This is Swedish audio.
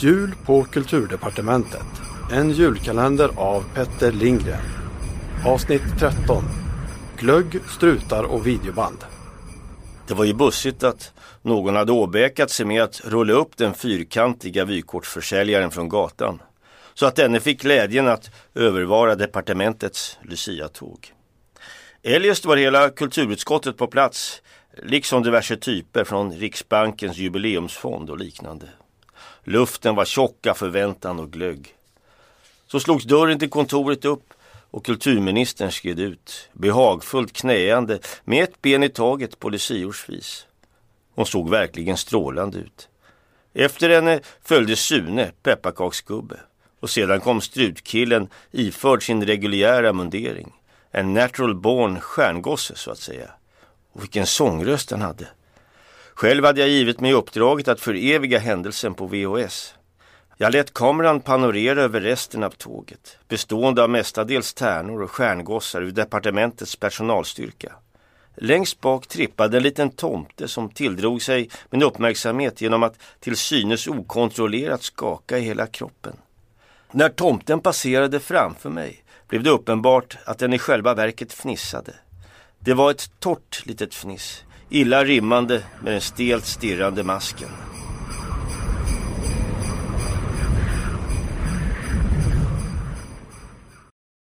Jul på Kulturdepartementet. En julkalender av Petter Lindgren. Avsnitt 13. Glögg, strutar och videoband. Det var ju bussigt att någon hade åbäkat sig med att rulla upp den fyrkantiga vykortsförsäljaren från gatan. Så att denne fick glädjen att övervara departementets Lucia-tåg. Eljest var hela kulturutskottet på plats, liksom diverse typer från Riksbankens jubileumsfond och liknande. Luften var tjock av förväntan och glögg. Så slogs dörren till kontoret upp och kulturministern skred ut, behagfullt knäande med ett ben i taget på luciors Hon såg verkligen strålande ut. Efter henne följde Sune, pepparkaksgubbe. Och sedan kom strutkillen iförd sin reguljära mundering. En natural born stjärngosse så att säga. Och vilken sångröst han hade. Själv hade jag givit mig uppdraget att föreviga händelsen på VHS. Jag lät kameran panorera över resten av tåget, bestående av mestadels tärnor och stjärngossar ur departementets personalstyrka. Längst bak trippade en liten tomte som tilldrog sig min uppmärksamhet genom att till synes okontrollerat skaka i hela kroppen. När tomten passerade framför mig blev det uppenbart att den i själva verket fnissade. Det var ett torrt litet fniss, illa rimmande med den stelt stirrande masken.